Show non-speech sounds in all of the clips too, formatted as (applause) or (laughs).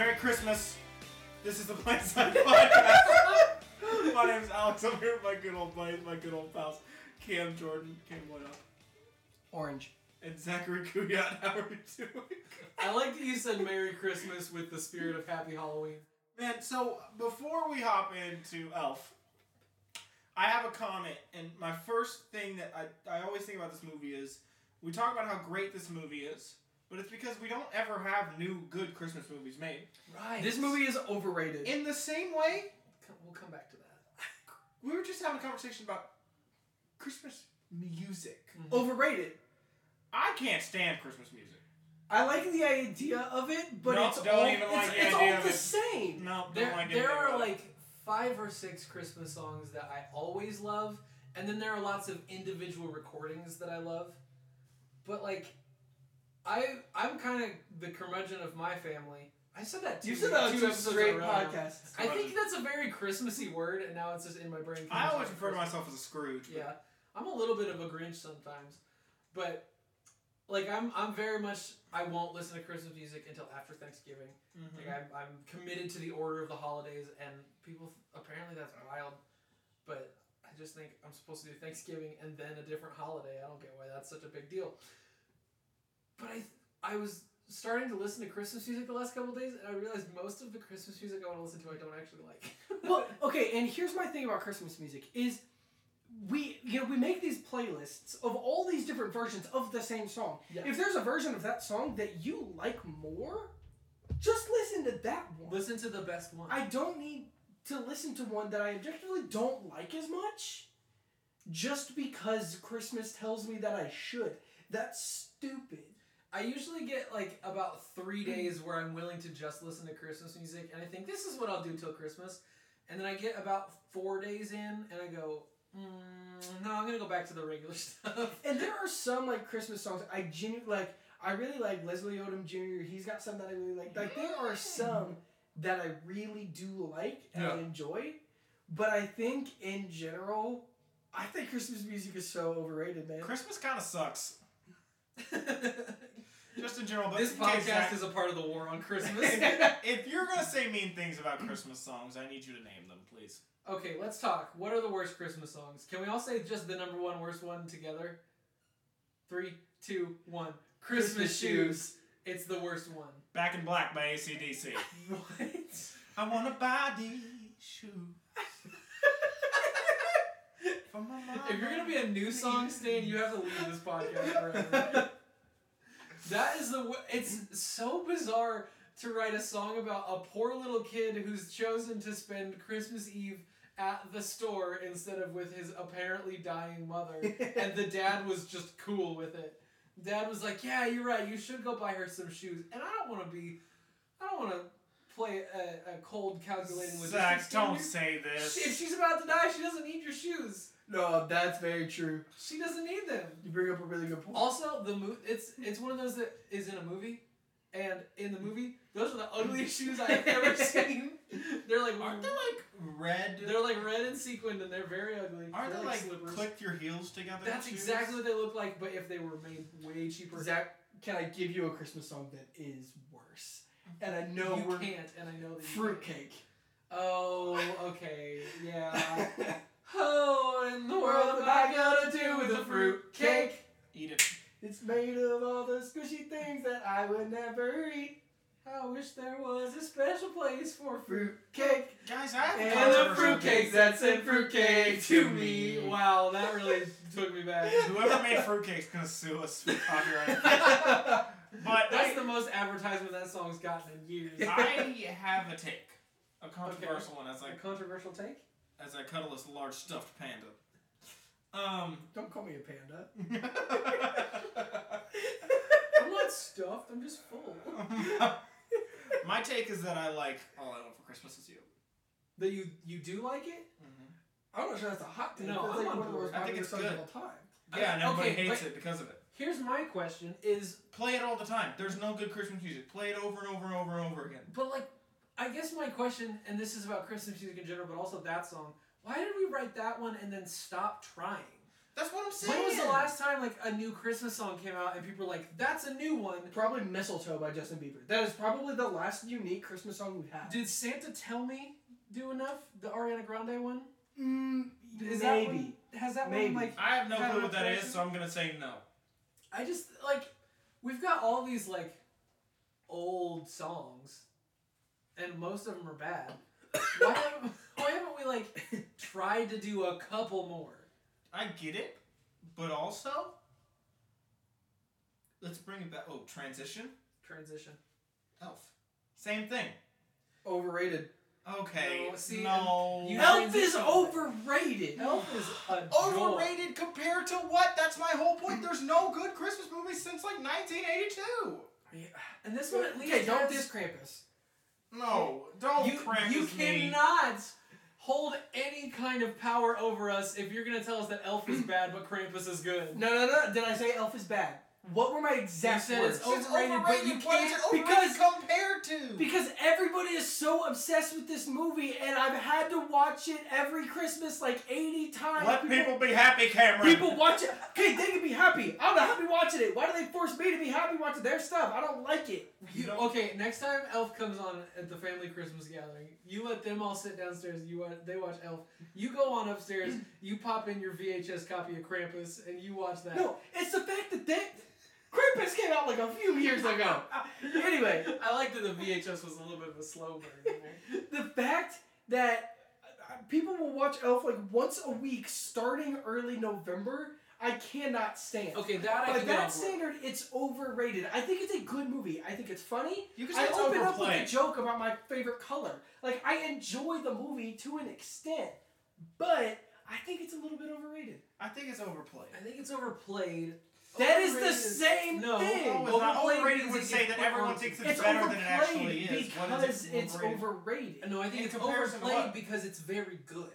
Merry Christmas. This is the Blindside Podcast. my name is Alex. I'm here with my good old buddies, my good old pals, Cam Jordan, Cam what up, Orange. and Zachary Kuyat. How are you doing? I like that you said Merry Christmas with the spirit of Happy Halloween. Man, so before we hop into Elf, I have a comment, and my first thing that I, I always think about this movie is we talk about how great this movie is, but it's because we don't ever have new good Christmas movies made. Right. This movie is overrated. In the same way, We'll come back to that. (laughs) we were just having a conversation about Christmas music. Mm-hmm. overrated. I can't stand Christmas music. I like the idea of it, but No, it's don't all, even it's, the it's idea all of the it. same. No, don't There, like there are like five or six Christmas songs that I always love, and then there are lots of individual recordings that I love. But like, I I'm kind of the curmudgeon of my family. I said that two, You said that two two episodes straight in a row. podcasts. I think that's a very Christmassy word, and now it's just in my brain. I always Christmas. refer to myself as a Scrooge. but- Yeah, I'm a little bit of a Grinch sometimes, but like I'm I'm very much I won't listen to Christmas music until after Thanksgiving. Mhm. Like I'm I'm committed to the order of the holidays, and people apparently that's wild, but I just think I'm supposed to do Thanksgiving and then a different holiday. I don't get why that's such a big deal. But I I was starting to listen to Christmas music the last couple days, and I realized most of the Christmas music I want to listen to I don't actually like. (laughs) well, okay, and here's my thing about Christmas music is we you know we make these playlists of all these different versions of the same song. Yeah. If there's a version of that song that you like more, just listen to that one. listen to the best one. I don't need to listen to one that I objectively don't like as much just because Christmas tells me that I should. That's stupid. I usually get like about three days where I'm willing to just listen to Christmas music, and I think this is what I'll do till Christmas. And then I get about four days in, and I go, mm, no, I'm gonna go back to the regular (laughs) stuff. And there are some like Christmas songs I genuinely like. I really like Leslie Odom Jr. He's got some that I really like. Like there are some that I really do like and I Yeah. enjoy, but I think in general, I think Christmas music is so overrated, man. Christmas kind of sucks. (laughs) Just in general, but this podcast is a part of the war on (laughs) Christmas. if you're gonna say mean things about Christmas songs, I need you to name them, please. okay, let's talk. What are the worst Christmas songs? Can we all say just the number one worst one together? Three, two, one. Christmas, Christmas shoes. Shoes. It's the worst one. Back in Black by ACDC. (laughs) What? I wanna buy these shoes. (laughs) for my mama. If you're gonna be a new song stan, you have to leave this podcast forever. That is the. w- It's so bizarre to write a song about a poor little kid who's chosen to spend Christmas Eve at the store instead of with his apparently dying mother, (laughs) and the dad was just cool with it. Dad was like, "Yeah, you're right. You should go buy her some shoes." And I don't want to be. I don't want to play a, a cold calculating with Zach, don't say this. If this. she's about to die, she doesn't need your shoes. no, that's very true. She doesn't need them. You bring up a really good point. Also, the mo- it's it's one of those that is in a movie, and in the movie, those are the ugliest shoes I've (laughs) ever seen. They're like Aren't they like red? they're like red and sequined, and they're very ugly. Aren't They're they like slippers. click your heels together? That's shoes? exactly what they look like, but if they were made way cheaper. Zach, can I give you a Christmas song that is worse? And I know you we're can't, and I know that fruitcake. Oh, okay, yeah. (laughs) oh, in the world am I gonna do with a fruitcake? Eat it. It's made of all the squishy things that I would never eat. I wish there was a special place for. Fruitcake. Guys, I have a And And the fruitcake that said fruitcake to me. Wow, that really took me back. Whoever made fruitcake's is gonna sue us for copyright. (laughs) But That's I, the most advertisement that song's gotten in years. (laughs) I have a take, a controversial one as I A controversial take? as I cuddle this large stuffed panda. Um. Don't call me a panda. (laughs) I'm not stuffed, I'm just full. (laughs) My take is that I like All I Want for Christmas Is You. That you you do like it? I'm not sure that's a hot take. No, I'm like on one of the board. I think it's good. of all time. Yeah, and everybody okay, hates but- it because of it. Here's my question is Play it all the time. There's no good Christmas music. Play it over and over and over and over again. but like I guess my question, and this is about Christmas music in general, but also that song, why did we write that one and then stop trying? That's what I'm saying. When was the last time like a new Christmas song came out and people were like, "That's a new one"? Probably Mistletoe by Justin Bieber. That is probably the last unique Christmas song we've had. Did Santa Tell Me do enough? The Ariana Grande one? Mm, Is maybe. that one, has that Maybe. one like? I have no Kind clue what that is, so I'm gonna say no. I just like we've got all these like old songs, and most of them are bad. Why (coughs) haven't Why haven't we like tried to do a couple more? I get it, but also, let's bring it back. Oh, transition. Transition. Elf. Same thing. Overrated. Okay. No, see, no. you- Elf is overrated. Elf is (sighs) a Overrated compared to what? That's my whole point. There's no good Christmas movies since like 1982. And this one at least Okay, don't has- diss Krampus. No, don't you, crank you me. cannot hold any kind of power over us if you're gonna tell us that Elf is bad but Krampus is good. No, no, no. Did I say Elf is bad? What were my exact said words? it's overrated, but you what is it can't- overrated because- compared to? Because everybody is so obsessed with this movie, and I've had to watch it every Christmas like 80 times. Let people be happy, Cameron. People watch it. Okay, they can be happy. I'm not happy watching it. Why do they force me to be happy watching their stuff? I don't like it. You, don't- okay, next time Elf comes on at the family Christmas gathering, you let them all sit downstairs. You watch, they watch Elf. You go on upstairs. (clears throat) You pop in your VHS copy of Krampus and you watch that. No, it's the fact that they. Krampus came out like a few years ago. (laughs) Anyway. I like that the VHS was a little bit of a slow burn. (laughs) the fact that uh, people will watch Elf like once a week starting early November, I cannot stand. Okay, that I By can that board. standard, it's overrated. I think it's a good movie. I think it's funny. You can I it's open up with a joke about my favorite color. Like I enjoy the movie to an extent, but I think it's a little bit overrated. I think it's overplayed. I think it's overplayed. That is the same no, thing. No, it's not. Overplayed Overrated would say that everyone thinks it's, It's better than it actually is. Because is it it's overrated? overrated. No, I think In it's overplayed because it's very good.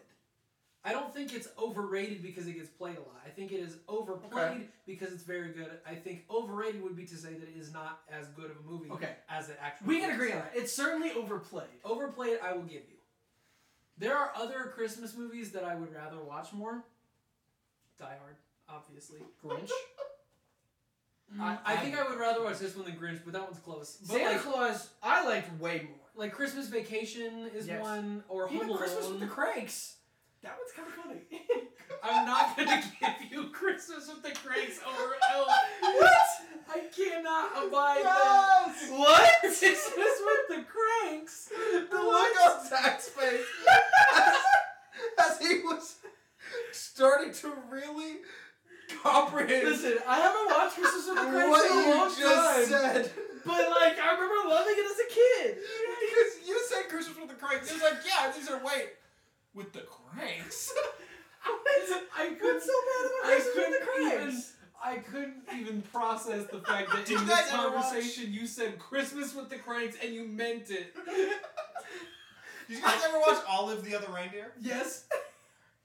I don't think it's overrated because it gets played a lot. I think it is overplayed because it's very good. I think overrated would be to say that it is not as good of a movie Okay. as it actually is. We can agree on that. It's certainly overplayed. Overplayed, I will give you. There are other Christmas movies that I would rather watch more. Die Hard, obviously. Grinch. (laughs) I, mm-hmm. I think I would rather watch this one than Grinch, but that one's close. But Santa like, Claus, I liked way more. like Christmas Vacation is Yes. one, or Home Even Alone. Christmas with the Cranks. That one's kind of funny. (laughs) I'm not gonna give you Christmas with the Cranks over Elf. what? I cannot abide that. What? (laughs) Christmas with the Cranks. The look on Zach's face as, (laughs) as he was starting to really comprehend Listen, I haven't watched Christmas with the Cranks what in a you long just time. said. But like, I remember loving it as a kid. Because you said Christmas with the Cranks. It was like, yeah, these are wait. With the Cranks? (laughs) I couldn't. What's so bad about Christmas with the even. Cranks? I couldn't even process the fact that (laughs) Did in this conversation you said Christmas with the Cranks and you meant it. Did (laughs) you guys ever watch Olive the Other Reindeer? Yes.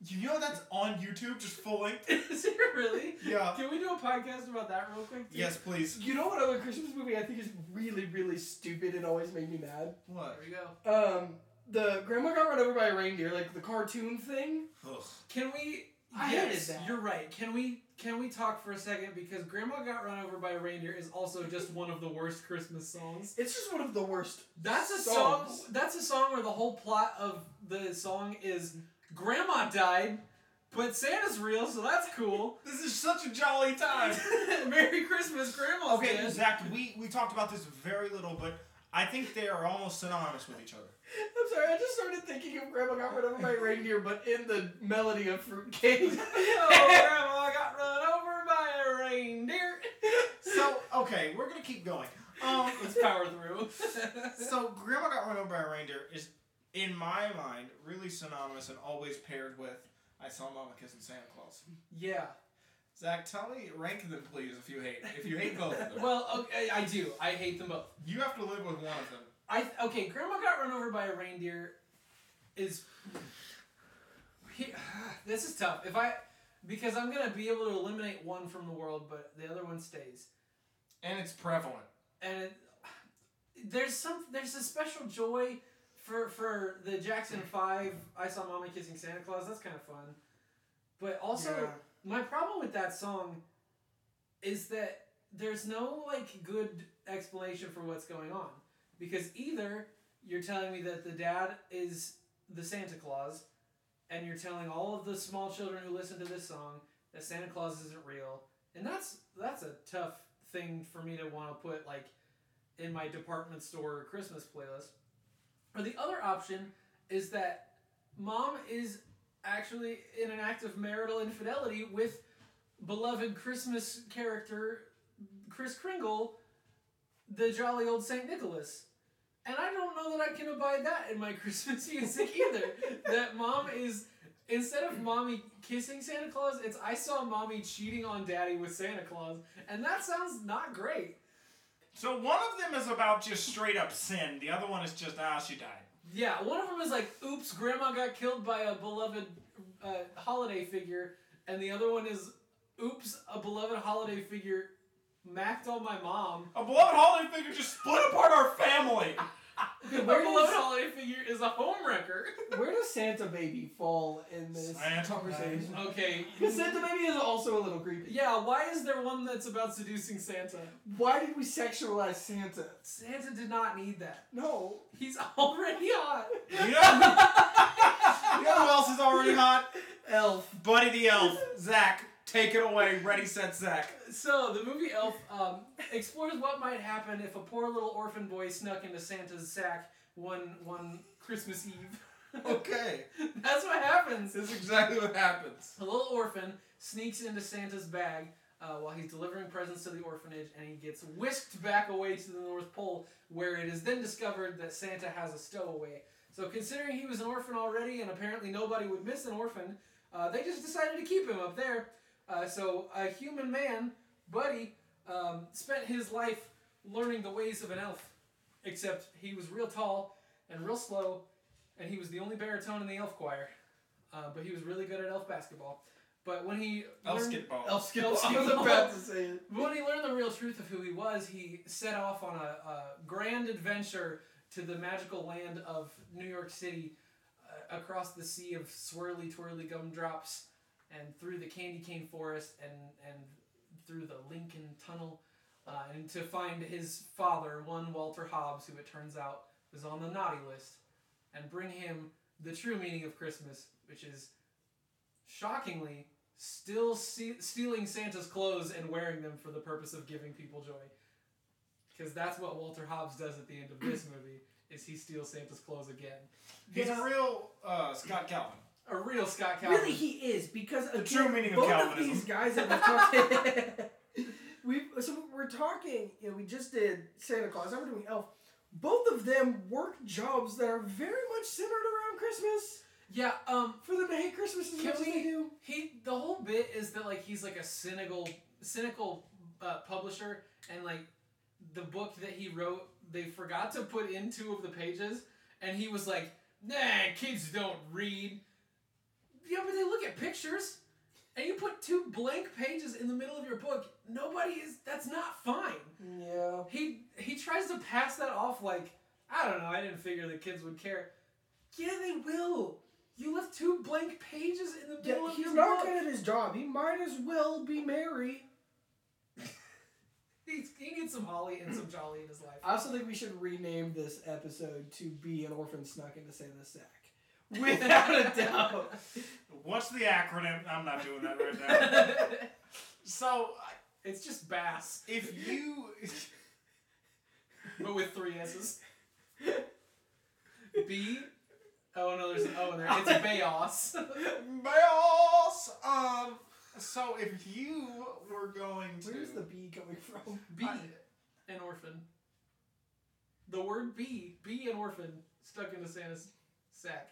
You know that's on YouTube, just full length? (laughs) Is it really? Yeah. Can we do a podcast about that real quick? too? Yes, please. You know what other Christmas movie I think is really, really stupid and always made me mad? What? There we go. Um, the Grandma Got Run Over by a Reindeer, like the cartoon thing. Ugh. Can we? I yes, hated that. You're right. Can we? Can we talk for a second because Grandma got run over by a reindeer is also just (laughs) one of the worst Christmas songs. It's just one of the worst. That's a song. That's a song where the whole plot of the song is Grandma died, but Santa's real, so that's cool. (laughs) This is such a jolly time. (laughs) Merry Christmas, Grandma. Okay, dead. Zach, we, we talked about this very little, but I think they are almost synonymous with each other. I'm sorry, I just started thinking of Grandma Got Run Over by a Reindeer, but in the melody of Fruitcake. (laughs) oh, Grandma got run over by a reindeer. So, okay, we're gonna keep going. Um, Let's power through. so Grandma Got Run Over by a Reindeer is, in my mind, really synonymous and always paired with I Saw Mama Kissing Santa Claus. yeah. Zach, tell me, rank them please if you hate if you hate both of them. Well, okay, I do. I hate them both. you have to live with one of them. I okay. Grandma got run over by a reindeer. Is (sighs) this is tough. If I because I'm gonna be able to eliminate one from the world, but the other one stays. And it's prevalent. And it, (sighs) there's some there's a special joy for for the Jackson Five. I saw Mommy kissing Santa Claus. That's kind of fun. But also, my problem with that song is that there's no like good explanation for what's going on because either you're telling me that the dad is the Santa Claus and you're telling all of the small children who listen to this song that Santa Claus isn't real and that's that's a tough thing for me to want to put like in my department store Christmas playlist or the other option is that mom is actually in an act of marital infidelity with beloved Christmas character Kris Kringle, the jolly old Saint Nicholas. And I don't know that I can abide that in my (laughs) Christmas music either. that mom is instead of mommy kissing Santa Claus, it's I saw mommy cheating on daddy with Santa Claus, and that sounds not great. So one of them is about just straight up sin. The other one is just ah, she died. Yeah, one of them is like, "Oops, grandma got killed by a beloved uh, holiday figure," and the other one is, "Oops, a beloved holiday figure macked on my mom." A beloved holiday figure just split apart our family. (laughs) (laughs) a Where beloved does- holiday figure is a home homewrecker. (laughs) Where does Santa Baby fall in this Santa conversation? okay. Because Santa Baby is also a little creepy. Yeah, why is there one that's about seducing Santa? Why did we sexualize Santa? Santa did not need that. No. He's already hot. You (laughs) know, you know who else is already hot? Elf. Buddy the Elf. Zach, take it away. Ready, set, Zach. So the movie Elf um, explores what might happen if a poor little orphan boy snuck into Santa's sack one one Christmas Eve. (laughs) Okay. That's what happens. This is exactly what happens. A little orphan sneaks into Santa's bag uh, while he's delivering presents to the orphanage, and he gets whisked back away to the North Pole, where it is then discovered that Santa has a stowaway. So, considering he was an orphan already, and apparently nobody would miss an orphan, uh, they just decided to keep him up there. Uh, so, a human man, Buddy, um, spent his life learning the ways of an elf, except he was real tall and real slow, and he was the only baritone in the elf choir. Uh, but he was really good at elf basketball. But when he Elf learned, skitball. Elf skip. Elf I was about to say it. when he learned the real truth of who he was, he set off on a, a grand adventure to the magical land of New York City, uh, across the sea of swirly, twirly gumdrops, and through the candy cane forest, and and through the Lincoln Tunnel, uh, and to find his father, one Walter Hobbs, who it turns out was on the naughty list, and bring him the true meaning of Christmas, which is shockingly still se- stealing Santa's clothes and wearing them for the purpose of giving people joy. Because that's what Walter Hobbs does at the end of this movie. Is he steals Santa's clothes again? He's a real uh, Scott Calvin. A real Scott Calvin. Really, he is because again, true meaning of both Calvinism. these guys that we're talking, (laughs) we so we're talking. You know, we just did Santa Claus. Now we're doing Elf. Both of them work jobs that are very much centered around Christmas. Yeah. Um. For them to hate Christmas as Can much as they do. He. The whole bit is that like he's like a cynical, cynical uh, publisher, and like the book that he wrote, they forgot to put in two of the pages, and he was like, "Nah, kids don't read." Yeah, but they look at pictures, and you put two blank pages in the middle of your book. Nobody is. That's not fine. Yeah. He he tries to pass that off like I don't know. I didn't figure the kids would care. Yeah, they will. You left two blank pages in the middle Yeah, of he's not good at his job. He might as well be married. (laughs) He's, he needs some holly and some jolly in his life. I also think we should rename this episode to "Be an Orphan Snuck into Santa's Sack," (laughs) without a doubt. What's the acronym? I'm not doing that right now. (laughs) So, it's just bass, if you. (laughs) but with three S's. B. Oh no, there's an O in there. It's Bayos. Bells! Um, so if you were going to. Where's the B coming from? B. An orphan. The word B. B an orphan stuck into Santa's sack.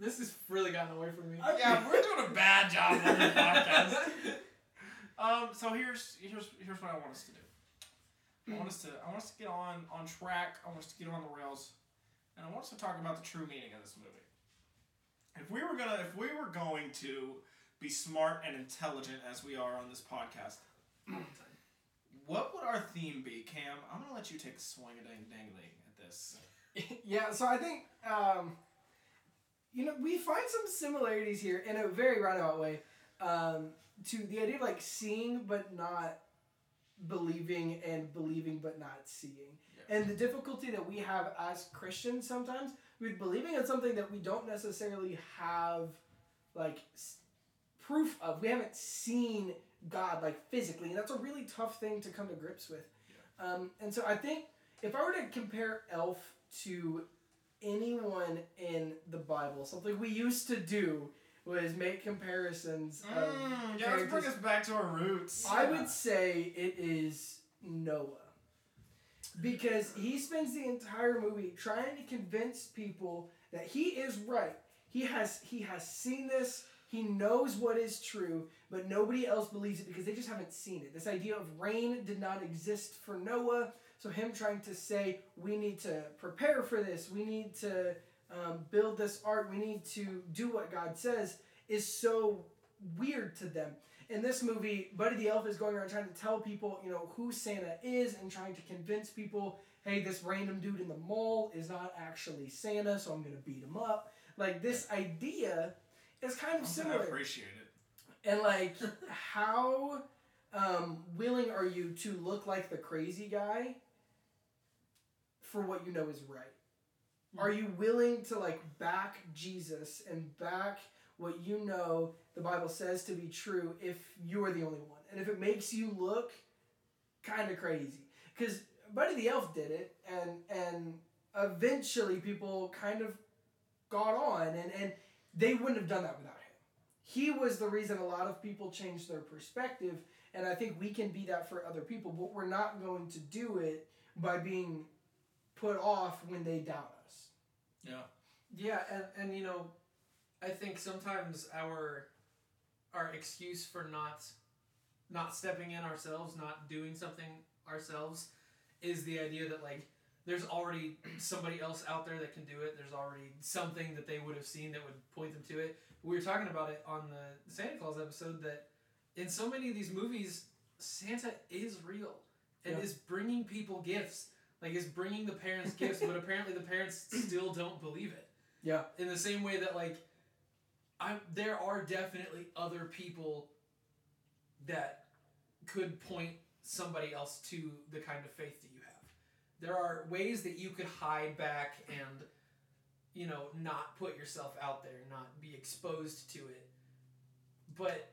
This has really gotten away from me. Yeah, we're doing a bad job on this podcast. (laughs) Um, so here's here's here's what I want us to do. I want us to I want us to get on on track. I want us to get on the rails, and I want us to talk about the true meaning of this movie. If we were gonna if we were going to be smart and intelligent as we are on this podcast, what would our theme be, Cam? I'm gonna let you take a swing at dang dangly at this. (laughs) yeah, so I think um, you know we find some similarities here in a very roundabout way. um, to the idea of like seeing but not believing and believing but not seeing. Yeah. And the difficulty that we have as Christians sometimes with believing in something that we don't necessarily have like s- proof of. We haven't seen God like physically, and that's a really tough thing to come to grips with. Um, and so I think if I were to compare Elf to anyone in the Bible, something we used to do was make comparisons. Mm, yeah, let's bring us back to our roots. I would say it is Noah. Because he spends the entire movie trying to convince people that he is right. He has he has seen this, he knows what is true, but nobody else believes it because they just haven't seen it. This idea of rain did not exist for Noah, so him trying to say we need to prepare for this, we need to um, build this art, we need to do what God says is so weird to them in this movie, Buddy the Elf is going around trying to tell people, you know, who Santa is and trying to convince people, hey, this random dude in the mall is not actually Santa, so I'm gonna beat him up. Like this idea is kind of I similar. I appreciate it. And like, (laughs) how um, willing are you to look like the crazy guy for what you know is right? Mm. Are you willing to like back Jesus and back what you know the Bible says to be true if you're the only one? And if it makes you look kind of crazy. Because Buddy the Elf did it, and and eventually people kind of got on, and, and they wouldn't have done that without him. He was the reason a lot of people changed their perspective, and I think we can be that for other people, but we're not going to do it by being put off when they doubt us. Yeah. Yeah, and, and you know, I think sometimes our our excuse for not not stepping in ourselves, not doing something ourselves, is the idea that like there's already somebody else out there that can do it. There's already something that they would have seen that would point them to it. We were talking about it on the Santa Claus episode that in so many of these movies, Santa is real and Yeah. is bringing people gifts. Like is bringing the parents gifts, but apparently the parents still don't believe it Yeah. in the same way that like I there are definitely other people that could point somebody else to the kind of faith that you have. There are ways that you could hide back and you know not put yourself out there, not be exposed to it. But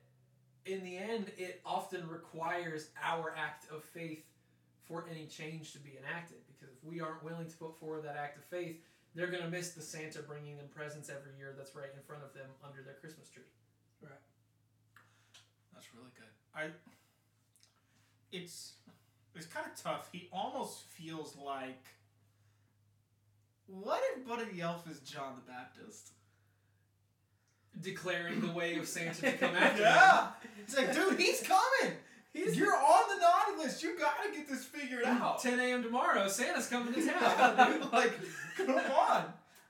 in the end it often requires our act of faith for any change to be enacted because if we aren't willing to put forward that act of faith they're gonna miss the Santa bringing them presents every year that's right in front of them under their Christmas tree. Right. That's really good. I. It's it's kind of tough. He almost feels like. What if Buddy the Elf is John the Baptist? Declaring the way of Santa to (laughs) come after yeah, it's like, dude, he's coming. He's you're on the naughty list. You gotta get this figured out. 10 a.m. tomorrow, Santa's coming to town. Yeah, dude, like, come on.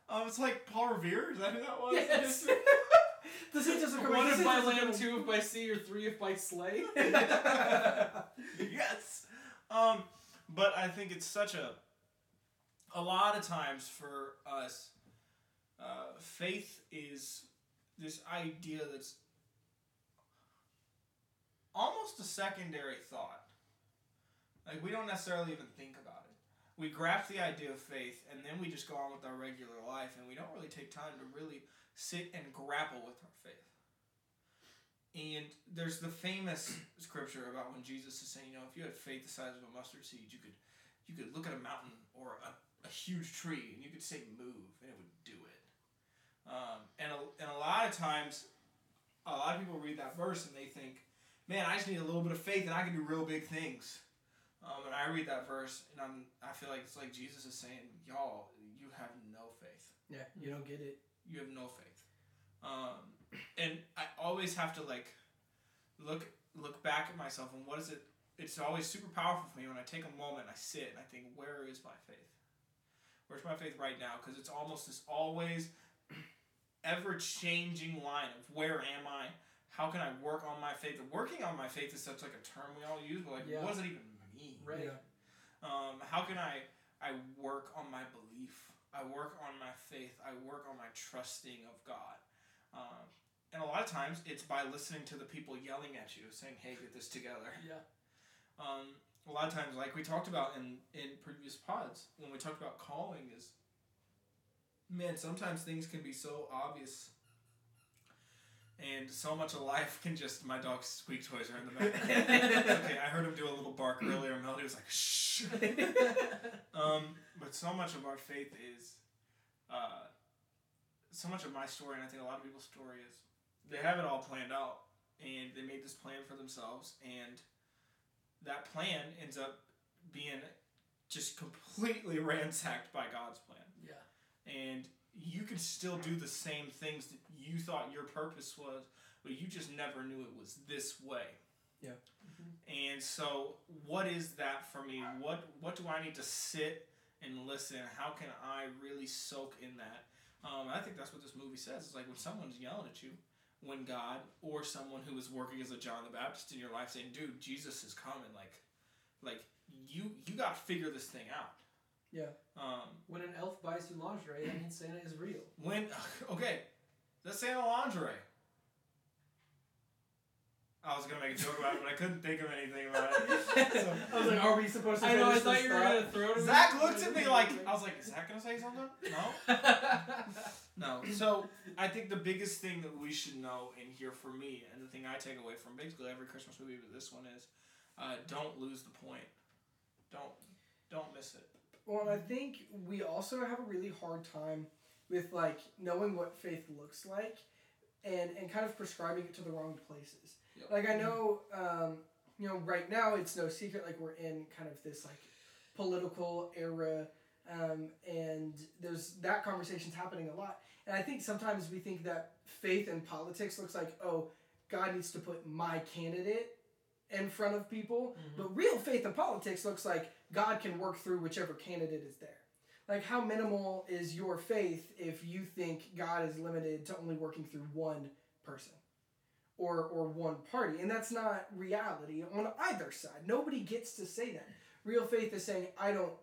Um, it's like Paul Revere. Is that who that was? yes. The Saints are coming. One if by land, two if by sea, or three if by sleigh. (laughs) yes. Um, but I think it's such a a lot of times for us, uh, faith is this idea that's almost a secondary thought. Like we don't necessarily even think about it. We grasp the idea of faith and then we just go on with our regular life and we don't really take time to really sit and grapple with our faith. And there's the famous (clears throat) scripture about when Jesus is saying, you know, if you had faith the size of a mustard seed, you could you could look at a mountain or a, a huge tree and you could say move and it would do it. Um, and, a, and a lot of times, a lot of people read that verse and they think, man, I just need a little bit of faith and I can do real big things. Um, and I read that verse and I'm, I feel like it's like Jesus is saying, y'all, you have no faith Yeah, you don't get it. you have no faith. Um, and I always have to like look look back at myself and what is it? It's always super powerful for me when I take a moment and I sit and I think, where is my faith? Where's my faith right now? Because it's almost this always (clears throat) ever changing line of where am I? How can I work on my faith? Working on my faith is such like a term we all use, but like, Yeah. what does it even mean? Right. Yeah. Um, how can I I work on my belief? I work on my faith. I work on my trusting of God. Um, and a lot of times it's by listening to the people yelling at you, saying, "Hey, get this together." Yeah. Um, a lot of times, like we talked about in in previous pods, when we talked about calling, is man, sometimes things can be so obvious. And so much of life (laughs) can just my dog's squeak toys are in the back. (laughs) okay, I heard him do a little bark earlier. Melody was like, "Shh." (laughs) Um, but so much of our faith is, uh, so much of my story, and I think a lot of people's story is, they have it all planned out, and they made this plan for themselves, and that plan ends up being just completely ransacked by God's plan. Yeah. And you can still do the same things that you thought your purpose was, but you just never knew it was this way. Yeah. And so, what is that for me? What What do I need to sit and listen? How can I really soak in that? Um, I think that's what this movie says. It's like when someone's yelling at you, when God or someone who is working as a John the Baptist in your life saying, "Dude, Jesus is coming," like, like you you got to figure this thing out. Yeah. Um, When an elf buys you lingerie, that means Santa is real. when (laughs) okay, let's say a. I was gonna make a joke about it, but I couldn't think of anything about it. (laughs) So, I was like, are we supposed to I know. I thought you were thought? gonna throw it. Zach looked at me like I was like, "Is Zach gonna say something?" No, (laughs) no. So I think the biggest thing that we should know in here for me, and the thing I take away from basically every Christmas movie, but this one is, uh, don't lose the point. Don't don't miss it. Well, I think we also have a really hard time with like knowing what faith looks like, and and kind of prescribing it to the wrong places. Yep. Like I know, um, you know, right now it's no secret like we're in kind of this like political era, um, and there's that conversation's happening a lot. And I think sometimes we think that faith and politics looks like oh, God needs to put my candidate in front of people, Mhm. but real faith in politics looks like God can work through whichever candidate is there. Like, how minimal is your faith if you think God is limited to only working through one person or, or one party? And that's not reality on either side. Nobody gets to say that. Real faith is saying, I don't,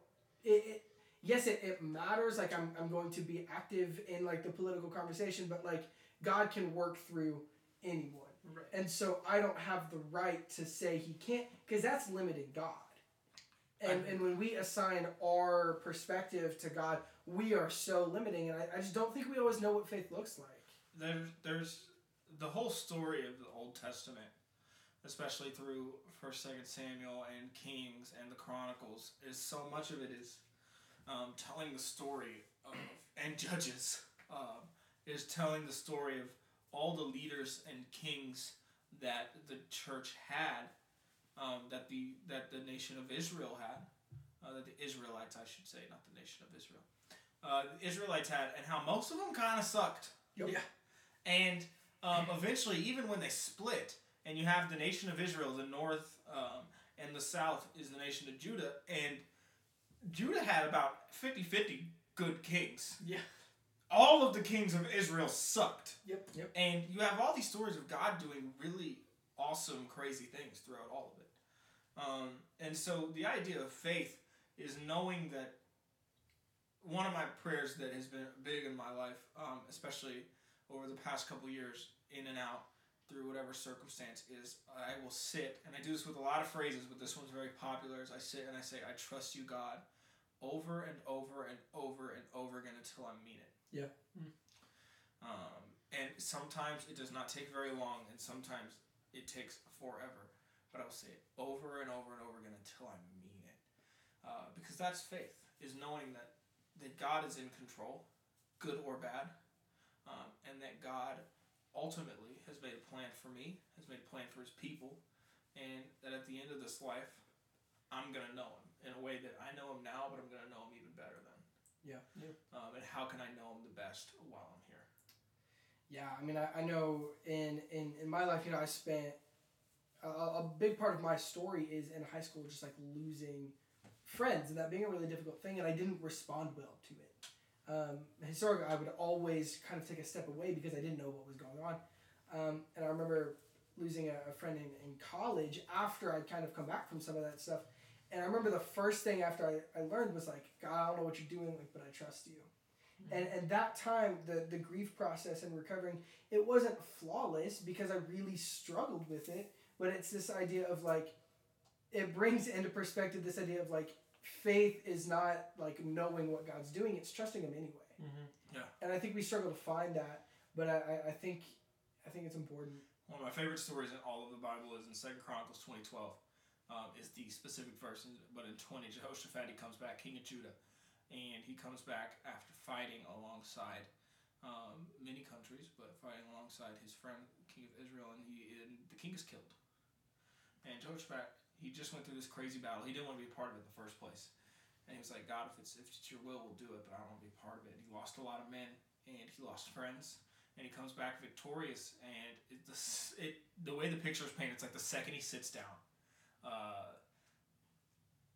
it, it yes, it, it matters. Like, I'm, I'm going to be active in, like, the political conversation, but, like, God can work through anyone. Right. And so I don't have the right to say he can't, because that's limiting God. And, and when we assign our perspective to God, we are so limiting. And I, I just don't think we always know what faith looks like. There's there's the whole story of the Old Testament, especially through First, Second Samuel and Kings and the Chronicles, is so much of it is um, telling the story of and Judges um, is telling the story of all the leaders and kings that the church had, um, that the that the nation of Israel had, uh, that the Israelites I should say, not the nation of Israel, uh, the Israelites had, and how most of them kind of sucked. Yep. Yeah. And um, eventually, even when they split, and you have the nation of Israel, the north um, and the south is the nation of Judah, and Judah had about 50 50 good kings. Yeah. All of the kings of Israel sucked. Yep. Yep. And you have all these stories of God doing really awesome, crazy things throughout all of it. Um, and so the idea of faith is knowing that one of my prayers that has been big in my life, um, especially over the past couple years, in and out through whatever circumstance, is I will sit, and I do this with a lot of phrases, but this one's very popular. Is I sit and I say, "I trust you, God," over and over and over and over again until I mean it. Yeah. Mm. Um, and sometimes it does not take very long, and sometimes it takes forever. But I will say it over and over and over again until I mean it, uh, because that's faith is knowing that that God is in control, good or bad, um, and that God ultimately has made a plan for me, has made a plan for His people, and that at the end of this life, I'm gonna know Him in a way that I know Him now, but I'm gonna know Him even better then. Yeah. Yeah. Um, and how can I know Him the best while I'm here? Yeah, I mean, I, I know in, in, in my life, you know, I spent a, a big part of my story is in high school just like losing friends and that being a really difficult thing, and I didn't respond well to it. Um, historically, I would always kind of take a step away because I didn't know what was going on. Um, and I remember losing a, a friend in, in college after I'd kind of come back from some of that stuff. And I remember the first thing after I, I learned was like, God, I don't know what you're doing, like, but I trust you. And and that time the the grief process and recovering it wasn't flawless because I really struggled with it, but it's this idea of like it brings into perspective this idea of like faith is not like knowing what God's doing, it's trusting him anyway. Mm-hmm. And I think we struggle to find that, but I, I, I think I think it's important. One of my favorite stories in all of the Bible is in Second Chronicles twenty twelve. Um, is the specific verse, but in twenty, Jehoshaphat he comes back, king of Judah, and he comes back after fighting alongside um, many countries, but fighting alongside his friend, king of Israel, and he and the king is killed. And Jehoshaphat he just went through this crazy battle. He didn't want to be a part of it in the first place, and he was like, God, if it's if it's your will, we'll do it, but I don't want to be part of it. And he lost a lot of men, and he lost friends and he comes back victorious. And it, the, it the way the picture is painted, it's like the second he sits down, uh,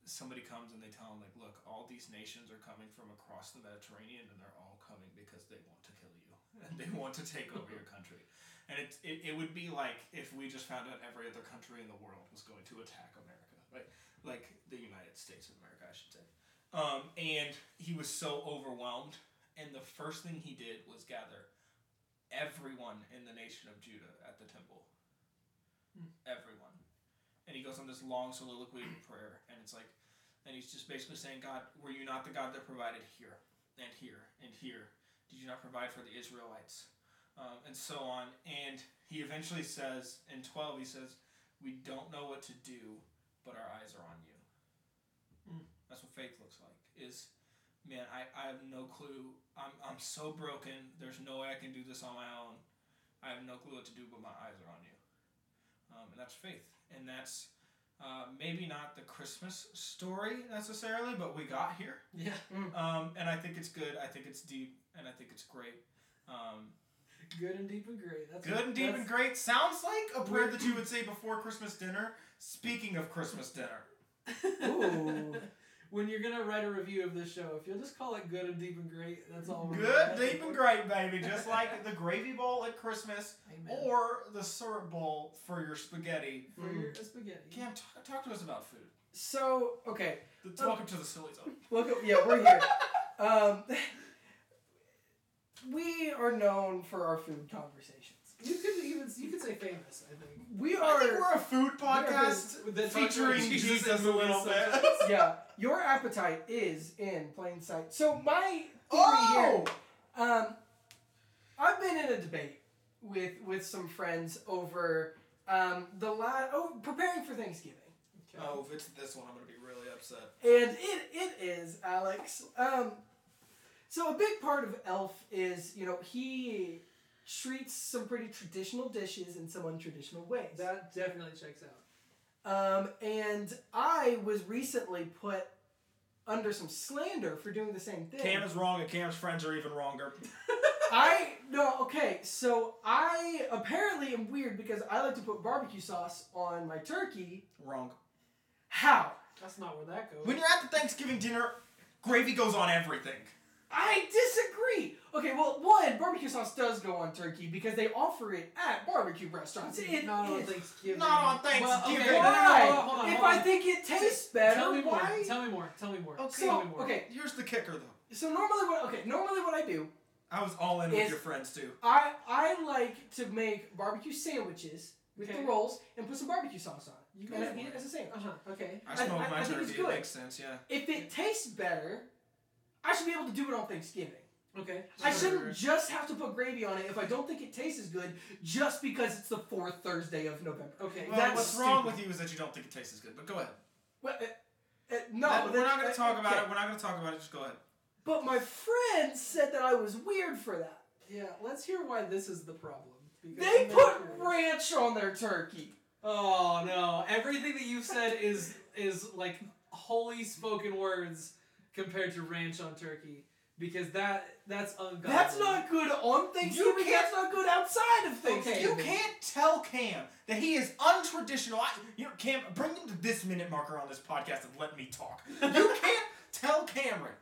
somebody comes and they tell him like, look, all these nations are coming from across the Mediterranean, and they're all coming because they want to (laughs) they want to take over your (laughs) country. And it, it, it would be like if we just found out every other country in the world was going to attack America, right? Like the United States of America, I should say. Um, and he was so overwhelmed, and the first thing he did was gather everyone in the nation of Judah at the temple. Hmm. Everyone. And he goes on this long soliloquy of prayer, and it's like, and he's just basically saying, God, were you not the God that provided here, and here, and here? Did you not provide for the Israelites? Um, and so on. And he eventually says, in 12, he says, We don't know what to do, but our eyes are on you. Hmm. That's what faith looks like. Is man, I, I have no clue. I'm, I'm so broken. There's no way I can do this on my own. I have no clue what to do, but my eyes are on you. Um, and that's faith. And that's uh, maybe not the Christmas story necessarily, but we got here. Yeah. Um, and I think it's good. I think it's deep, and I think it's great. Um, Good and deep and great. That's good and deep and great. Sounds like a prayer that you would say before Christmas dinner. Speaking of Christmas dinner. Ooh. (laughs) when you're gonna write a review of this show, if you'll just call it good and deep and great, that's all. we're Good, deep, and great, baby. Just like the gravy bowl at Christmas Amen. or the syrup bowl for your spaghetti. for your spaghetti. Cam, talk, talk to us about food. So okay, The- Welcome to the silly zone. welcome. Yeah, we're here. (laughs) Um, we are known for our food conversations. You could even you could say famous. I think. We I are. think we're a food podcast That featuring Jesus, and a little bit. (laughs) yeah, your appetite is in plain sight. So my theory Oh! here, um, I've been in a debate with with some friends over um, the last oh preparing for Thanksgiving. Okay. Oh, if it's this one, I'm gonna be really upset. And it, it is, Alex. Um, so a big part of Elf is, you know, he treats some pretty traditional dishes in some untraditional ways. That definitely checks out. Um, and I was recently put under some slander for doing the same thing. Cam is wrong, and Cam's friends are even wronger. (laughs) I no okay, so I apparently am weird because I like to put barbecue sauce on my turkey. Wrong. How? That's not where that goes. When you're at the Thanksgiving dinner, gravy goes on everything. I disagree. Okay, well, one barbecue sauce does go on turkey because they offer it at barbecue restaurants. It not on is- Thanksgiving. Not on Well, okay, Thanksgiving. no, no, no, hold on, hold on, if I think it tastes better, Tell me more. why? Tell me more. Tell me more. Okay. Tell So me more. okay, Here's the kicker, though. so normally what okay normally what I do I was all in with your friends too. I I like to make barbecue sandwiches with Okay. the rolls and put some barbecue sauce on it. You and I go eat it it. as a sandwich. Uh-huh. Okay. I I- smoked I- my I think it's turkey. It makes sense, yeah. If it tastes better, I should be able to do it on Thanksgiving. Okay. I Sure. shouldn't just have to put gravy on it if I don't think it tastes as good just because it's the fourth Thursday of November. Okay. Well, That's what's wrong with you is that you don't think it tastes as good. But go ahead. Well, uh, uh, no, That- we're not going uh, to talk about okay. it. We're not going to talk about it. Just go ahead. But my friend said that I was weird for that. Yeah. Let's hear why this is the problem. because They put curious. ranch on their turkey. Oh no! Everything that you've said is is like holy spoken words compared to ranch on turkey because that that's ungodly. That's not good on Thanksgiving. That's not good outside of Okay. Thanksgiving. You can't tell Cam that he is untraditional. I, you know, Cam, bring him to this minute marker on this podcast and let me talk. You (laughs) can't tell Cameron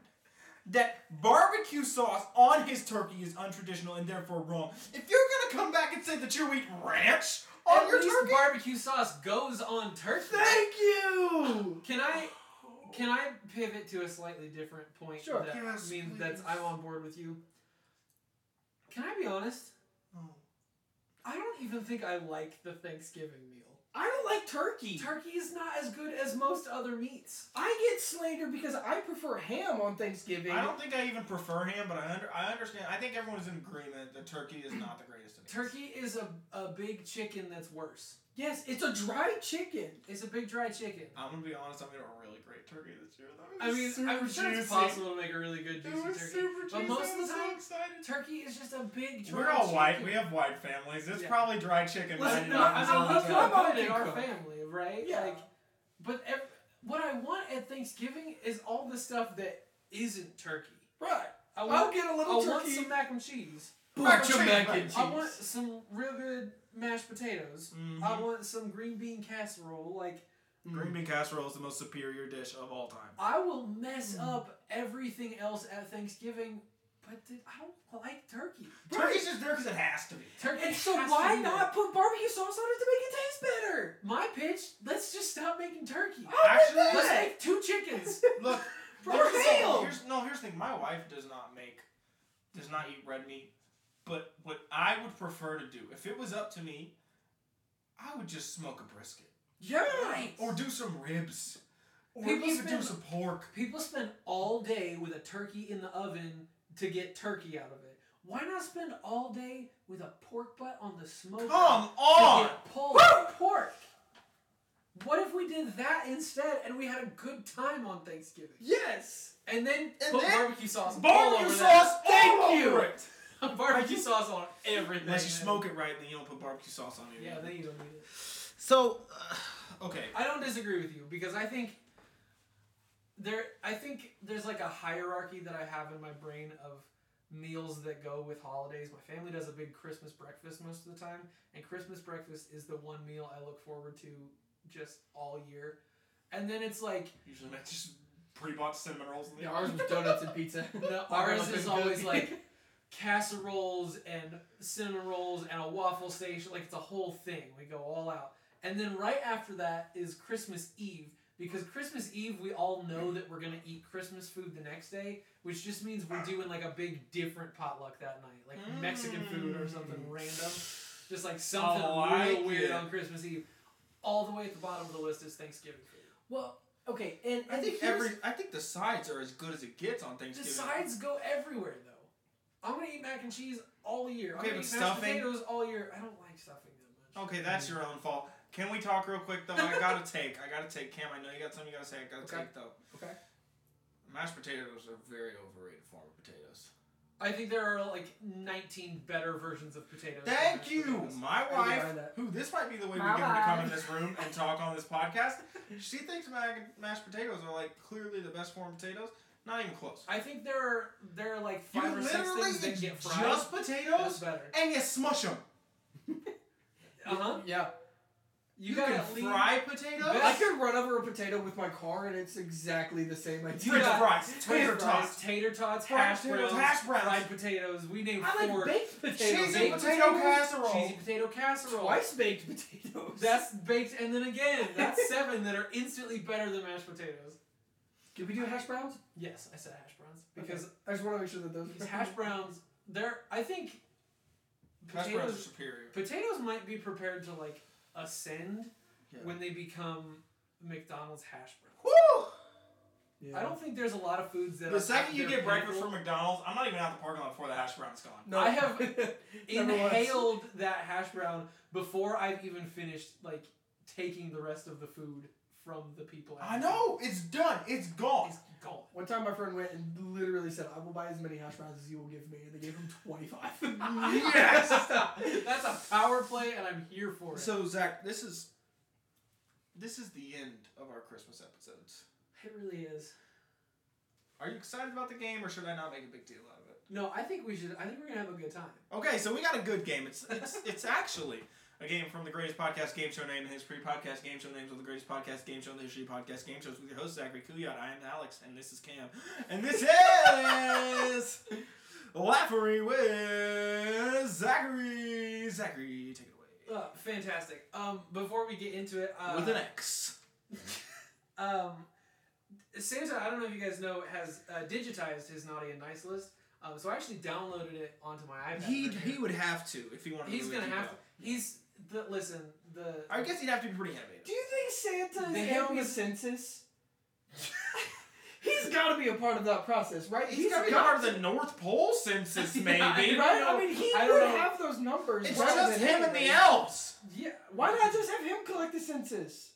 that barbecue sauce on his turkey is untraditional and therefore wrong. If you're gonna come back and say that you're eating ranch on At your least turkey, barbecue sauce goes on turkey. Thank you. Can I Can I pivot to a slightly different point Sure. that Yes, means that please. I'm on board with you? Can I be honest? Oh. I don't even think I like the Thanksgiving meal. I don't like turkey. Turkey is not as good as most other meats. I get slandered because I prefer ham on Thanksgiving. I don't think I even prefer ham, but I under, I understand. I think everyone's in agreement that turkey is not the greatest of meats. Turkey is a, a big chicken that's worse. Yes, it's a dry chicken. It's a big dry chicken. I'm gonna be honest. I made a really great turkey this year. Though. I mean, Super I'm sure it's possible to make a really good It juicy was turkey. super But most I of the so time, excited. Turkey is just a big dry We're all white. We have white families. It's Yeah. probably dry chicken. Listen, 99% no, I of mean, the we time. I'm got okay it in our family, right? Yeah. Like, but ev- what I want at Thanksgiving is all the stuff that isn't turkey. Right. I I'll get a little want turkey. I want some mac and cheese. Mac of mac and and cheese. I want some real good mashed potatoes. Mhm. I want some green bean casserole. Like, Green bean casserole is the most superior dish of all time. I will mess Mm. up everything else at Thanksgiving, but th- I don't like turkey. Turkey's just there because it has to be. Turkey. And so has to why be not put barbecue sauce on it to make it taste better? My pitch. Let's just stop making turkey. Oh, Actually, my Let's God. make two chickens. (laughs) Look, For here's the thing. ham. Here's, no, here's the thing. My wife does not make, does not eat red meat. But what I would prefer to do, if it was up to me, I would just smoke a brisket. Yeah. Right. Or do some ribs. Or People even do some pork. People spend all day with a turkey in the oven to get turkey out of it. Why not spend all day with a pork butt on the smoker Come to on! get pulled pork? What if we did that instead and we had a good time on Thanksgiving? Yes. And then And put then barbecue sauce all Barbecue sauce Thank all you. it. (laughs) barbecue sauce on everything. Unless you man. smoke it right, then you don't put barbecue sauce on it. Yeah, then you don't need it. So, uh, (sighs) okay. I don't disagree with you because I think there I think there's like a hierarchy that I have in my brain of meals that go with holidays. My family does a big Christmas breakfast most of the time, and Christmas breakfast is the one meal I look forward to just all year. And then it's like Usually make just pre-bought cinnamon rolls in the Yeah, ours was donuts and pizza. (laughs) no, ours is always like (laughs) casseroles and cinnamon rolls and a waffle station. Like it's a whole thing. We go all out. And then right after that is Christmas Eve. Because Christmas Eve, we all know that we're gonna eat Christmas food the next day, which just means we're doing like a big different potluck that night, like Mexican food or something Mm. random, just like something I like real weird it. on Christmas Eve. All the way at the bottom of the list is Thanksgiving food. Well, okay, and I think every I think the sides are as good as it gets on Thanksgiving. The Thanksgiving. sides go everywhere though. I'm gonna eat mac and cheese all year. I'm gonna but eat mashed potatoes all year. I don't like stuffing that much. Okay, that's your own fault. Can we talk real quick though? I gotta (laughs) take. I gotta take. Cam, I know you got something you gotta say. I gotta Okay. take though. Okay. Mashed potatoes are a very overrated form of potatoes. I think there are like 19 better versions of potatoes. Thank you, potatoes. my wife. Who this might be the way we My get her to come in this room and talk on this podcast. (laughs) She thinks mashed potatoes are like clearly the best form of potatoes. Not even close. I think there are there are like You five or six literally things that get fried. just That's potatoes better. and you smush them. (laughs) Uh huh. Yeah. You, You, gotta can leave. fry potatoes. I could run over a potato with my car and it's exactly the same idea. You French got fries, tater tots, tater tots, Fried hash potatoes, browns, hash browns. fried potatoes. We named I four. like baked potatoes. cheesy baked potato potatoes, casserole. cheesy potato casserole. Twice baked potatoes. That's baked, and then again, that's (laughs) seven that are instantly better than mashed potatoes. Did we do hash browns? Yes, I said hash browns because I just want to make sure that those. these hash (laughs) browns, they're I think Hash browns are potatoes superior. potatoes might be prepared to like ascend Yeah. when they become McDonald's hash browns. Woo! Yeah. I don't think there's a lot of foods that The are second you their get breakfast from McDonald's, I'm not even out the parking lot before the hash brown's gone. No. I have (laughs) Never once. inhaled that hash brown before I've even finished like taking the rest of the food from the people. I the know it's done. It's table. gone. It's gone. One time, my friend went and literally said, "I will buy as many hash browns as you will give me," and they gave him twenty-five. (laughs) Yes! That's a power play, and I'm here for it. So Zach, this is this is the end of our Christmas episodes. it really is. Are you excited about the game, or should I not make a big deal out of it? No, I think we should. I think we're gonna have a good time. Okay, so we got a good game. It's it's it's actually a game from the greatest podcast game show name in history, podcast game show names of the greatest podcast game show in the history, podcast game shows with your host Zachary Kuyat. I am Alex, and this is Cam, and this is Laffery with Zachary. Zachary, take it away Uh, fantastic. Um, before we get into it, uh, with an X. (laughs) um, Santa, I don't know if you guys know, has uh, digitized his naughty and nice list. Um, so I actually downloaded it onto my iPad. He he would have to if he wanted. To. He's to gonna have to. He's the listen. The I guess he'd have to be pretty innovative. Do you think Santa The is him helping the is- census? (laughs) He's got to be a part of that process, right? He's got to be part of the North Pole census, (laughs) maybe. Yeah, I right. know. I mean, he I would don't know. have those numbers. It's rather just than him and the anybody. elves. yeah. Why not just have him collect the census?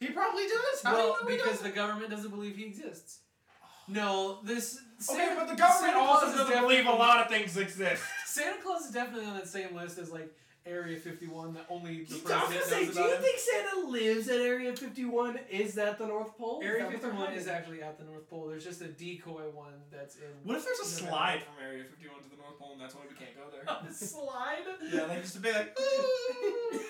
He probably does. How well, do you know because the government doesn't believe he exists. Oh. No, this Okay, but the government Santa also doesn't believe a lot of things exist. Santa Claus is definitely on that same list as like Area 51 that only the I was president gonna say, do about. you him. think Santa lives at Area 51? Is that the North Pole? Area that what they're 51 is hiding? actually at the North Pole. There's just a decoy one that's in. What if there's a Nevada. slide from Area 51 to the North Pole and that's why we can't go there? (laughs) A slide? yeah, like just a bit like. "Ooh." and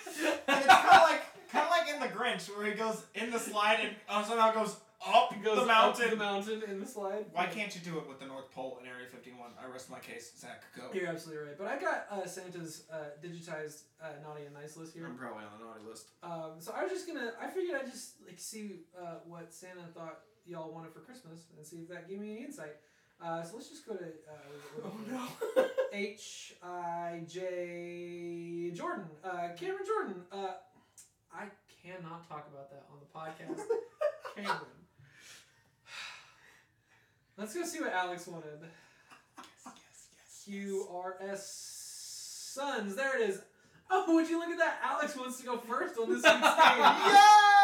it's kind of like kind of like in the Grinch where he goes in the slide and uh, somehow goes up It goes the up mountain. the mountain in the slide. Why can't you do it with the North Pole in Area 51? I rest my case. Zach, go. You're absolutely right. But I got uh, Santa's uh, digitized uh, naughty and nice list here. I'm probably on the naughty list. Um, so I was just gonna. I figured I'd just like see uh, what Santa thought y'all wanted for Christmas and see if that gave me any insight. Uh, so let's just go to uh, (laughs) Oh no. H I J Jordan, uh, Cameron Jordan. Uh, I cannot talk about that on the podcast. (laughs) Cameron. Let's go see what Alex wanted. Yes, yes, yes. Q R S Sons. There it is. Oh, would you look at that? Alex wants to go first on this week's (laughs) game.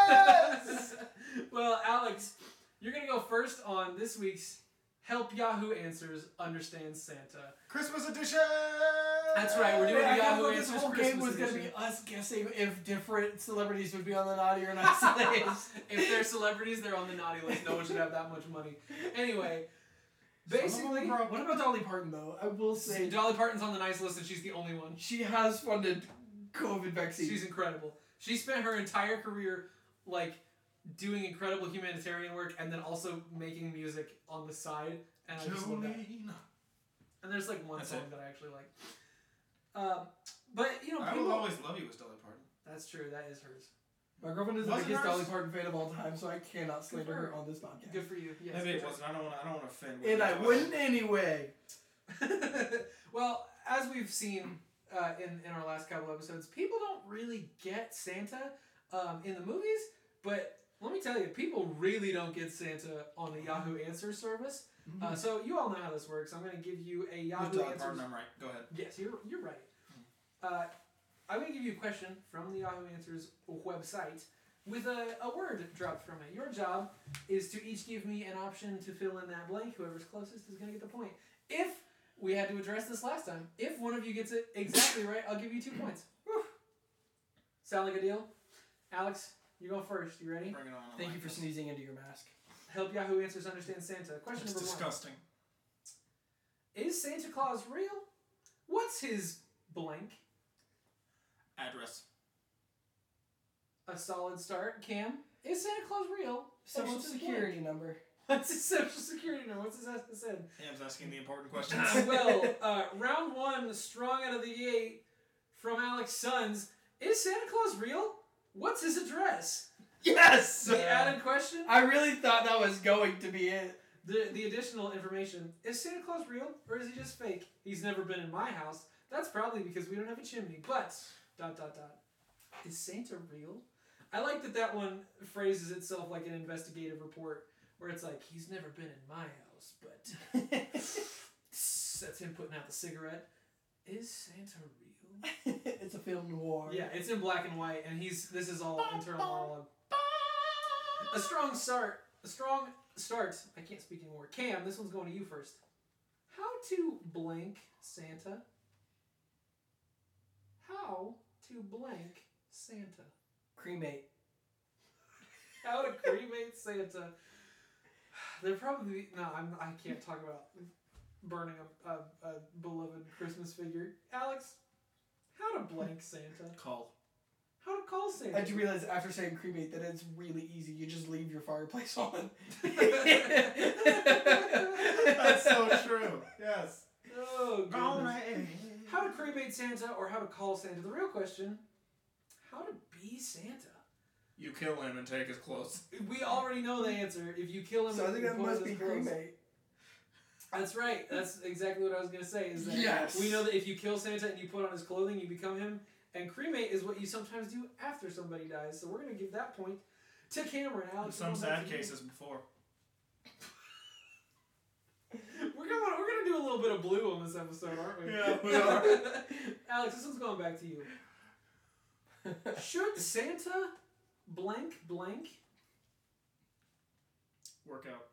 Yes! (laughs) well, Alex, you're gonna go first on this week's Help Yahoo Answers Understand Santa. Christmas edition! That's right, we're doing Man, I the thought Yahoo this whole Christmas game was gonna be us guessing if different celebrities would be on the naughty or nice list. (laughs) if they're celebrities, they're on the naughty list. No one should have that much money. Anyway, Some of them basically. What about Dolly Parton though? I will say Dolly Parton's on the nice list, and she's the only one. she has funded COVID vaccines. She's incredible. She spent her entire career like doing incredible humanitarian work and then also making music on the side. And I just love that. And there's like one That's song it. that I actually like. Um, but you know, I people, will always love you was Dolly Parton. that's true. That is hers. My girlfriend is the Wasn't biggest hers? Dolly Parton fan of all time, so I cannot slander her her. on this podcast. Good for you. Yes. Maybe it good wasn't. I don't want. I don't want to offend. And I women. wouldn't anyway. (laughs) well, as we've seen uh, in in our last couple episodes, people don't really get Santa um, in the movies, but let me tell you, people really don't get Santa on the Yahoo Answer service. Uh, so you all know how this works. I'm going to give you a Yahoo. Parton, I'm right. Go ahead. Yes, you're you're right. Uh, I'm going to give you a question from the Yahoo Answers website with a, a word dropped from it. Your job is to each give me an option to fill in that blank. Whoever's closest is going to get the point. If we had to address this last time, if one of you gets it exactly right, I'll give you two points. Whew. Sound like a deal? Alex, you go first. You ready? Bring it on. Thank you for sneezing into your mask. Help Yahoo Answers understand Santa. Question It's number one. disgusting. Is Santa Claus real? What's his blank? Address. A solid start. Cam, is Santa Claus real? Social What's his security number. (laughs) What's his social security number? What's his SSN? Ham's asking the important (laughs) questions. well, (laughs) uh, round one, strong out of the gate from Alex Sons. Is Santa Claus real? What's his address? yes. The added question, I really thought that was going to be it. the, the additional information. Is Santa Claus real or is he just fake? He's never been in my house. That's probably because we don't have a chimney. But, dot, dot, dot. Is Santa real? I like that that one phrases itself like an investigative report where it's like, he's never been in my house, but (laughs) that's him putting out the cigarette. Is Santa real? (laughs) it's a film noir. Yeah, it's in black and white, and he's this is all internal monologue. A strong start. A strong start. I can't speak anymore. Cam, this one's going to you first. How to blank Santa? How to blank Santa? Cremate. How to cremate Santa? They're probably no. I'm. I can't talk about burning a, a, a beloved Christmas figure. Alex, how to blank Santa? Call. How to call Santa? I just realized after saying cremate that it's really easy. You just leave your fireplace on. (laughs) That's so true. Yes. Oh, goodness. Gone. How to cremate Santa or how to call Santa? The real question: How to be Santa? You kill him and take his clothes. We already know the answer. If you kill him, So I think you that put must his be clothes- cremate. That's right. That's exactly what I was gonna say. Is that Yes. we know that if you kill Santa and you put on his clothing, you become him. And cremate is what you sometimes do after somebody dies. So we're gonna give that point to Cameron. In some sad cases before. (laughs) We're gonna we're gonna do a little bit of blue on this episode, aren't we? Yeah, we (laughs) are. Alex, this one's going back to you. (laughs) Should Santa blank blank Work out.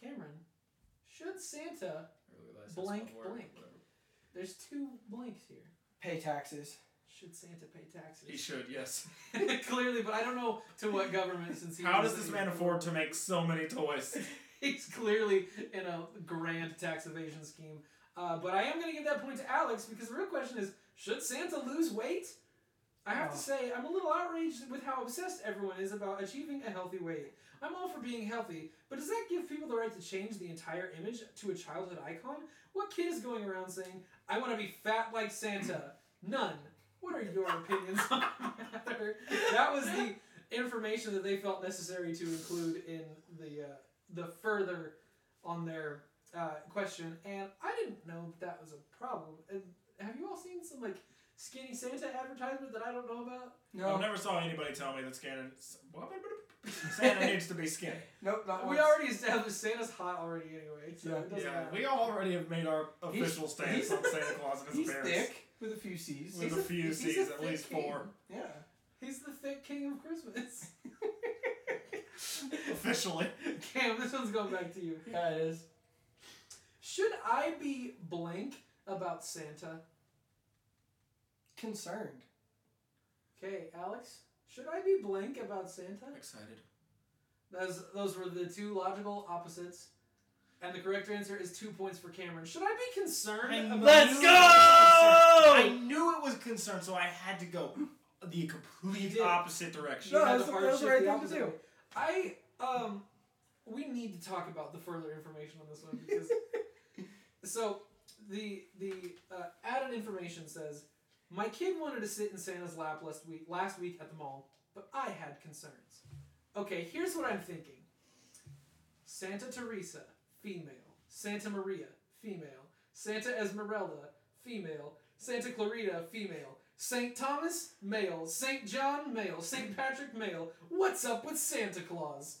Cameron? Should Santa? I realize that's Blank, word, blank. whatever. There's two blanks here. Pay taxes. Should Santa pay taxes? He should, yes. (laughs) Clearly, but I don't know to what government since he How does this man afford to make so many toys? (laughs) He's clearly in a grand tax evasion scheme. Uh, but I am going to give that point to Alex because the real question is should Santa lose weight? I have to Oh. say, I'm a little outraged with how obsessed everyone is about achieving a healthy weight. I'm all for being healthy, but does that give people the right to change the entire image to a childhood icon? What kid is going around saying, I want to be fat like Santa? None. What are your opinions on the matter? That was the information that they felt necessary to include in the uh, the further on their uh, question, and I didn't know that, that was a problem. And have you all seen some like skinny Santa advertisement that I don't know about? No. I never saw anybody tell me that Santa, (laughs) Santa needs to be skinny. Nope, not we once. already established Santa's hot already anyway, so Yeah. it doesn't Yeah, matter. we already have made our He's- official stance he's- on Santa (laughs) Claus and his He's appearance. thick with a few C's. With He's a a- few he's a C's, at thick least king. four. Yeah. He's the thick king of Christmas. (laughs) Officially. Cam, this one's going back to you. Yeah, it is. Should I be blank about Santa? Concerned. Okay, Alex. Should I be blank about Santa? Excited. Those those were the two logical opposites. And the correct answer is two points for Cameron. Should I be concerned I about Let's go! it was concerned. I knew it was concerned, so I had to go the complete opposite direction. No, had that's the the- that's the right thing to do. I um we need to talk about the further information on this one because (laughs) so the the uh, added information says my kid wanted to sit in Santa's lap last week last week at the mall, but I had concerns. Okay, here's what I'm thinking. Santa Teresa, female. Santa Maria, female. Santa Esmeralda, female. Santa Clarita, female. St. Thomas, male. St. John, male. St. Patrick, male. What's up with Santa Claus?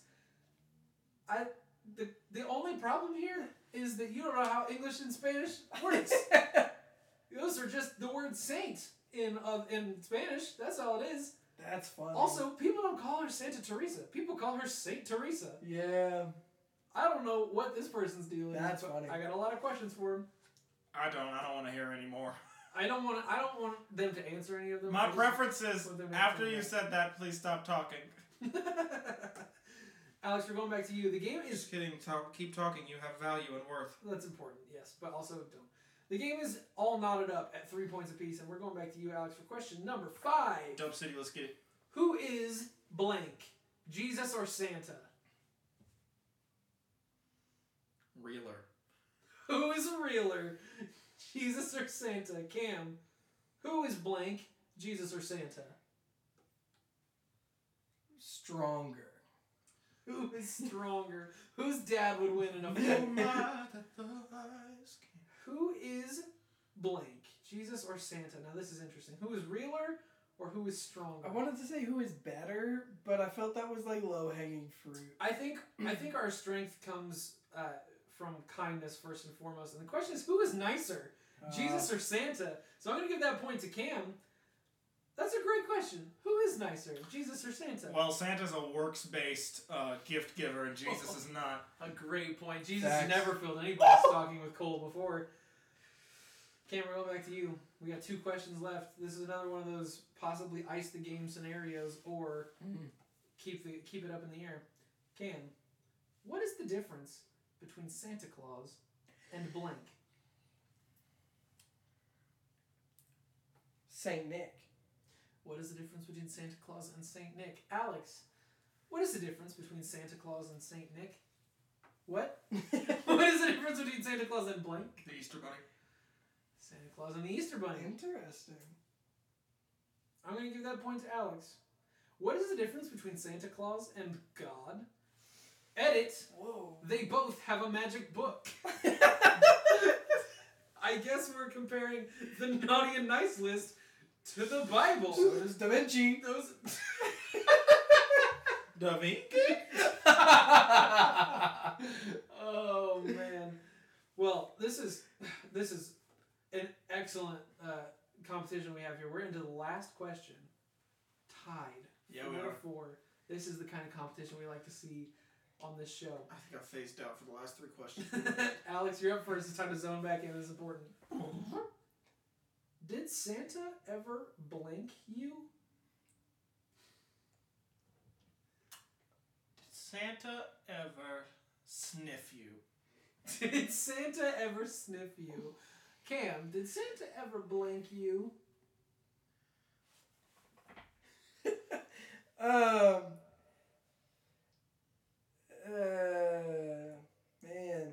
I the the only problem here is that you don't know how English and Spanish works. (laughs) Those are just the word saint in uh, in Spanish. That's all it is. That's funny. Also, people don't call her Santa Teresa. People call her Saint Teresa. Yeah. I don't know what this person's deal is. That's but funny. I got a lot of questions for him. I don't. I don't want to hear anymore. (laughs) I don't want. I don't want them to answer any of them. My just- preference is want them to after you that. said that, please stop talking. (laughs) Alex, we're going back to you. The game is Just kidding. Talk, keep talking. You have value and worth. that's important, yes, but also don't. The game is all knotted up at three points apiece, and we're going back to you, Alex, for question number five. Dope City, let's get it. Who is blank? Jesus or Santa? Reeler. Who is a realer? Jesus or Santa? Cam. Who is blank? Jesus or Santa? Stronger. Who is stronger? Whose dad would win in a fight? (laughs) my, that the eyes can- Who is blank? Jesus or Santa? Now this is interesting. Who is realer or who is stronger? I wanted to say who is better, but I felt that was like low hanging fruit. I think I think our strength comes uh, from kindness first and foremost, and the question is who is nicer, Jesus or Santa? So I'm gonna give that point to Cam. That's a great question. Who is nicer, Jesus or Santa? Well, Santa's a works-based uh, gift giver, and Jesus is not. A great point. Jesus Facts. never filled anybody's (laughs) stocking with coal before. Cam, we're going back to you. We got two questions left. This is another one of those possibly ice the game scenarios or Mm. keep the keep it up in the air. Cam, what is the difference between Santa Claus and blank? Saint Nick. What is the difference between Santa Claus and Saint Nick? Alex, what is the difference between Santa Claus and Saint Nick? What? (laughs) what is the difference between Santa Claus and blank? The Easter Bunny. Santa Claus and the Easter Bunny. Interesting. I'm going to give that point to Alex. What is the difference between Santa Claus and God? Edit. Whoa. They both have a magic book. (laughs) I guess we're comparing the naughty and nice list to the Bible. So does Da Vinci. Those. (laughs) Da Vinci? oh man. Well, this is this is an excellent uh, competition we have here. We're into the last question. Tied. Yeah, we are. four. This is the kind of competition we like to see on this show. I think I phased out for the last three questions. (laughs) Alex, you're up first. It's time to zone back in. This is important. (laughs) Did Santa ever blink you? Did Santa ever sniff you? Did Santa ever sniff you? Cam, did Santa ever blink you? (laughs) Um. Uh. Man.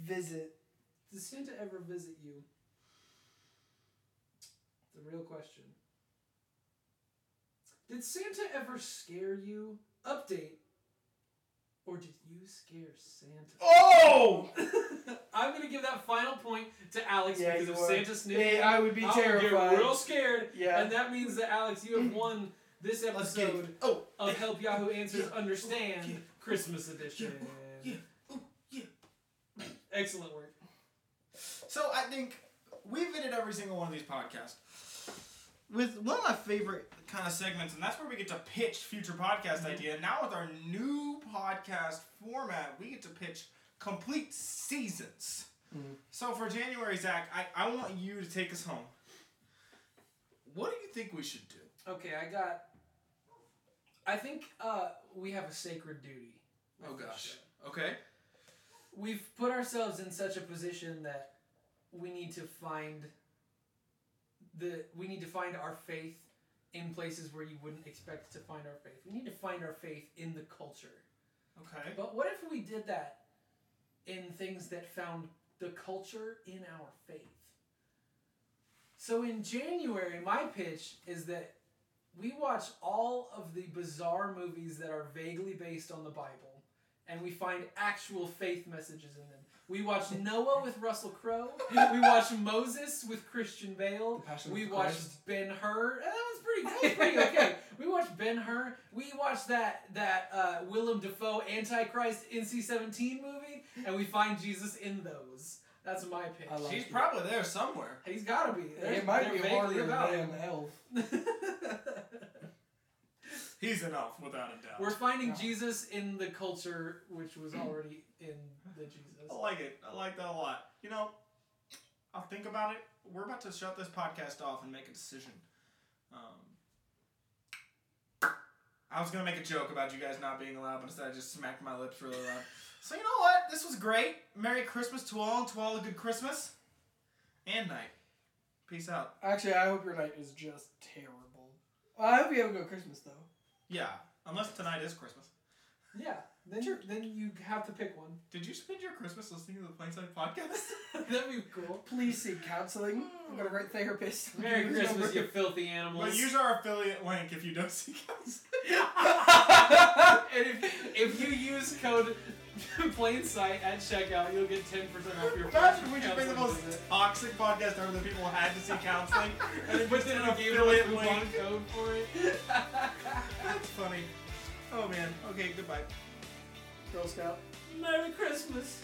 Visit. Did Santa ever visit you? Real question. Did Santa ever scare you? Update. Or did you scare Santa? Oh! (laughs) I'm gonna give that final point to Alex Yeah, because if are. Santa sniffed you, I would be I would terrified. get real scared. Yeah. And that means that Alex, you have mm-hmm. won this episode. Oh! of Help Yahoo Answers Yeah. Understand Yeah. Christmas edition. Yeah. Oh, yeah. Excellent work. So I think we've ended every single one of these podcasts with one of my favorite kind of segments, and that's where we get to pitch future podcast idea. Now with our new podcast format, we get to pitch complete seasons. Mhm. So for January, Zach, I, I want you to take us home. What do you think we should do? Okay, I got. I think uh, we have a sacred duty. Oh gosh. show. Okay. We've put ourselves in such a position that we need to find the we need to find our faith in places where you wouldn't expect to find our faith. We need to find our faith in the culture. Okay. But what if we did that in things that found the culture in our faith? So in January, my pitch is that we watch all of the bizarre movies that are vaguely based on the Bible and we find actual faith messages in them. We watched (laughs) Noah with Russell Crowe. We watched Moses with Christian Bale. We watched Ben Hur. That was pretty. That was pretty okay. (laughs) We watched Ben Hur. We watched that that uh, Willem Dafoe Antichrist NC-17 movie, and we find Jesus in those. That's my pitch. I like She's it. probably there somewhere. He's got to be. They're- It might they're be vaguely harder about than him. Elf. (laughs) He's an elf, without a doubt. We're finding Yeah. Jesus in the culture which was already in the Jesus. I like it. I like that a lot. You know, I'll think about it. We're about to shut this podcast off and make a decision. Um, I was gonna make a joke about you guys not being allowed, but instead I just smacked my lips really loud. So you know what? This was great. Merry Christmas to all, and to all a good Christmas and night. Peace out. Actually, I hope your night is just terrible. Well, I hope you have a good Christmas though. Yeah, unless tonight is Christmas. Yeah. Then you then you have to pick one. Did you spend your Christmas listening to the Plainside podcast? (laughs) (laughs) That'd be cool. Please seek counseling. I'm gonna write therapist. (laughs) Merry Christmas, number. you filthy animals. but use our affiliate link if you don't seek counseling. and if, if you use code plain sight at checkout, you'll get 10% off your Imagine we just made the most visit. toxic podcast ever that people had to seek counseling, and then But just then an I gave them a affiliate link. code for it. That's funny. Oh man. Okay, goodbye. Girl Scout. Merry Christmas.